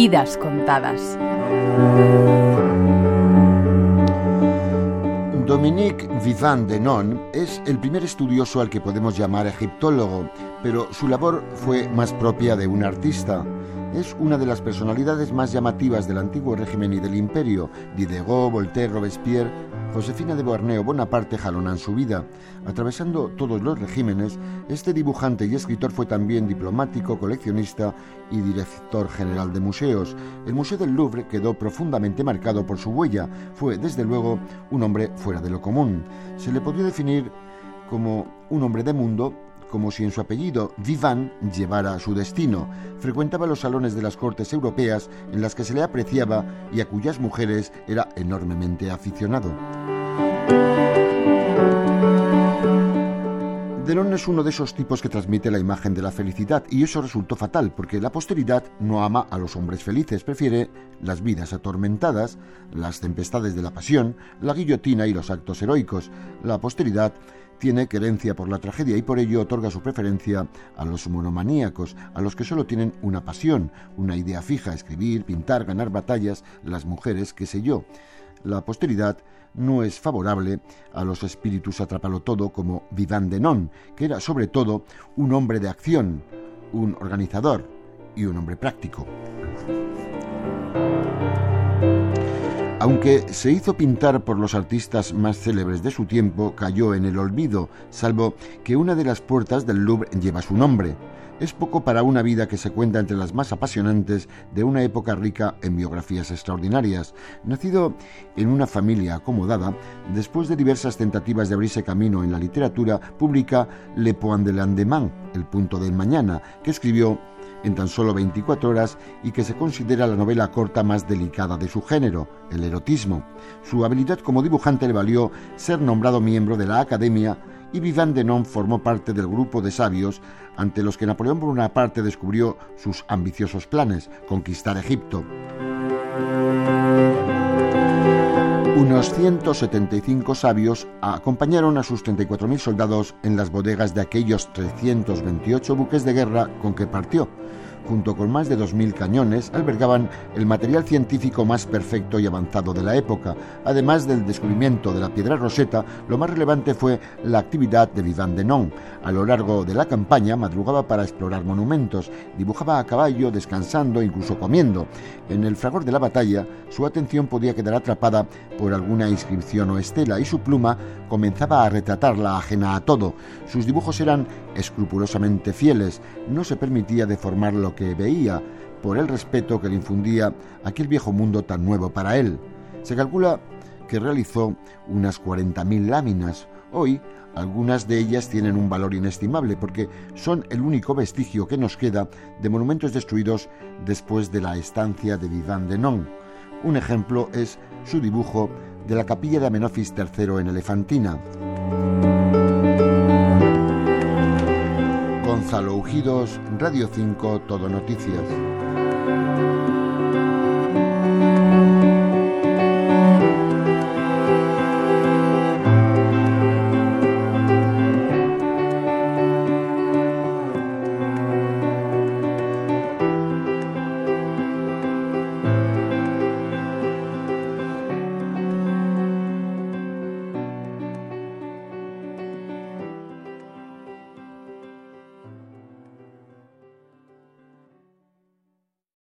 Vidas contadas. Dominique Vivant Denon es el primer estudioso al que podemos llamar egiptólogo, pero su labor fue más propia de un artista. Es una de las personalidades más llamativas del antiguo régimen y del imperio. Diderot, Voltaire, Robespierre, Josefina de Beauharnais o Bonaparte jalonan su vida. Atravesando todos los regímenes, este dibujante y escritor fue también diplomático, coleccionista y director general de museos. El Museo del Louvre quedó profundamente marcado por su huella. Fue, desde luego, un hombre fuera de lo común. Se le podría definir como un hombre de mundo como si en su apellido Vivant llevara su destino. Frecuentaba los salones de las cortes europeas en las que se le apreciaba y a cuyas mujeres era enormemente aficionado. Denon es uno de esos tipos que transmite la imagen de la felicidad y eso resultó fatal porque la posteridad no ama a los hombres felices, prefiere las vidas atormentadas, las tempestades de la pasión, la guillotina y los actos heroicos. La posteridad tiene querencia por la tragedia y por ello otorga su preferencia a los monomaníacos, a los que solo tienen una pasión, una idea fija, escribir, pintar, ganar batallas, las mujeres, qué sé yo. La posteridad no es favorable a los espíritus atrapalo todo como Vivant Denon, que era sobre todo un hombre de acción, un organizador y un hombre práctico. Aunque se hizo pintar por los artistas más célebres de su tiempo, cayó en el olvido, salvo que una de las puertas del Louvre lleva su nombre. Es poco para una vida que se cuenta entre las más apasionantes de una época rica en biografías extraordinarias. Nacido en una familia acomodada, después de diversas tentativas de abrirse camino en la literatura, publica Le Point de l'Andemain, El punto del mañana, que escribió en tan solo 24 horas y que se considera la novela corta más delicada de su género, el erotismo. Su habilidad como dibujante le valió ser nombrado miembro de la Academia y Vivant Denon formó parte del grupo de sabios ante los que Napoleón Bonaparte descubrió sus ambiciosos planes, conquistar Egipto. Unos 175 sabios acompañaron a sus 34.000 soldados en las bodegas de aquellos 328 buques de guerra con que partió junto con más de 2.000 cañones, albergaban el material científico más perfecto y avanzado de la época. Además del descubrimiento de la piedra roseta, lo más relevante fue la actividad de Vivant Denon. A lo largo de la campaña madrugaba para explorar monumentos, dibujaba a caballo, descansando, incluso comiendo. En el fragor de la batalla, su atención podía quedar atrapada por alguna inscripción o estela y su pluma comenzaba a retratarla ajena a todo. Sus dibujos eran escrupulosamente fieles, no se permitía deformar lo que veía por el respeto que le infundía aquel viejo mundo tan nuevo para él. Se calcula que realizó unas 40.000 láminas. Hoy, algunas de ellas tienen un valor inestimable porque son el único vestigio que nos queda de monumentos destruidos después de la estancia de Vivant Denon. Un ejemplo es su dibujo de la capilla de Amenofis III en Elefantina. Gonzalo Ujidos, Radio 5, Todo Noticias.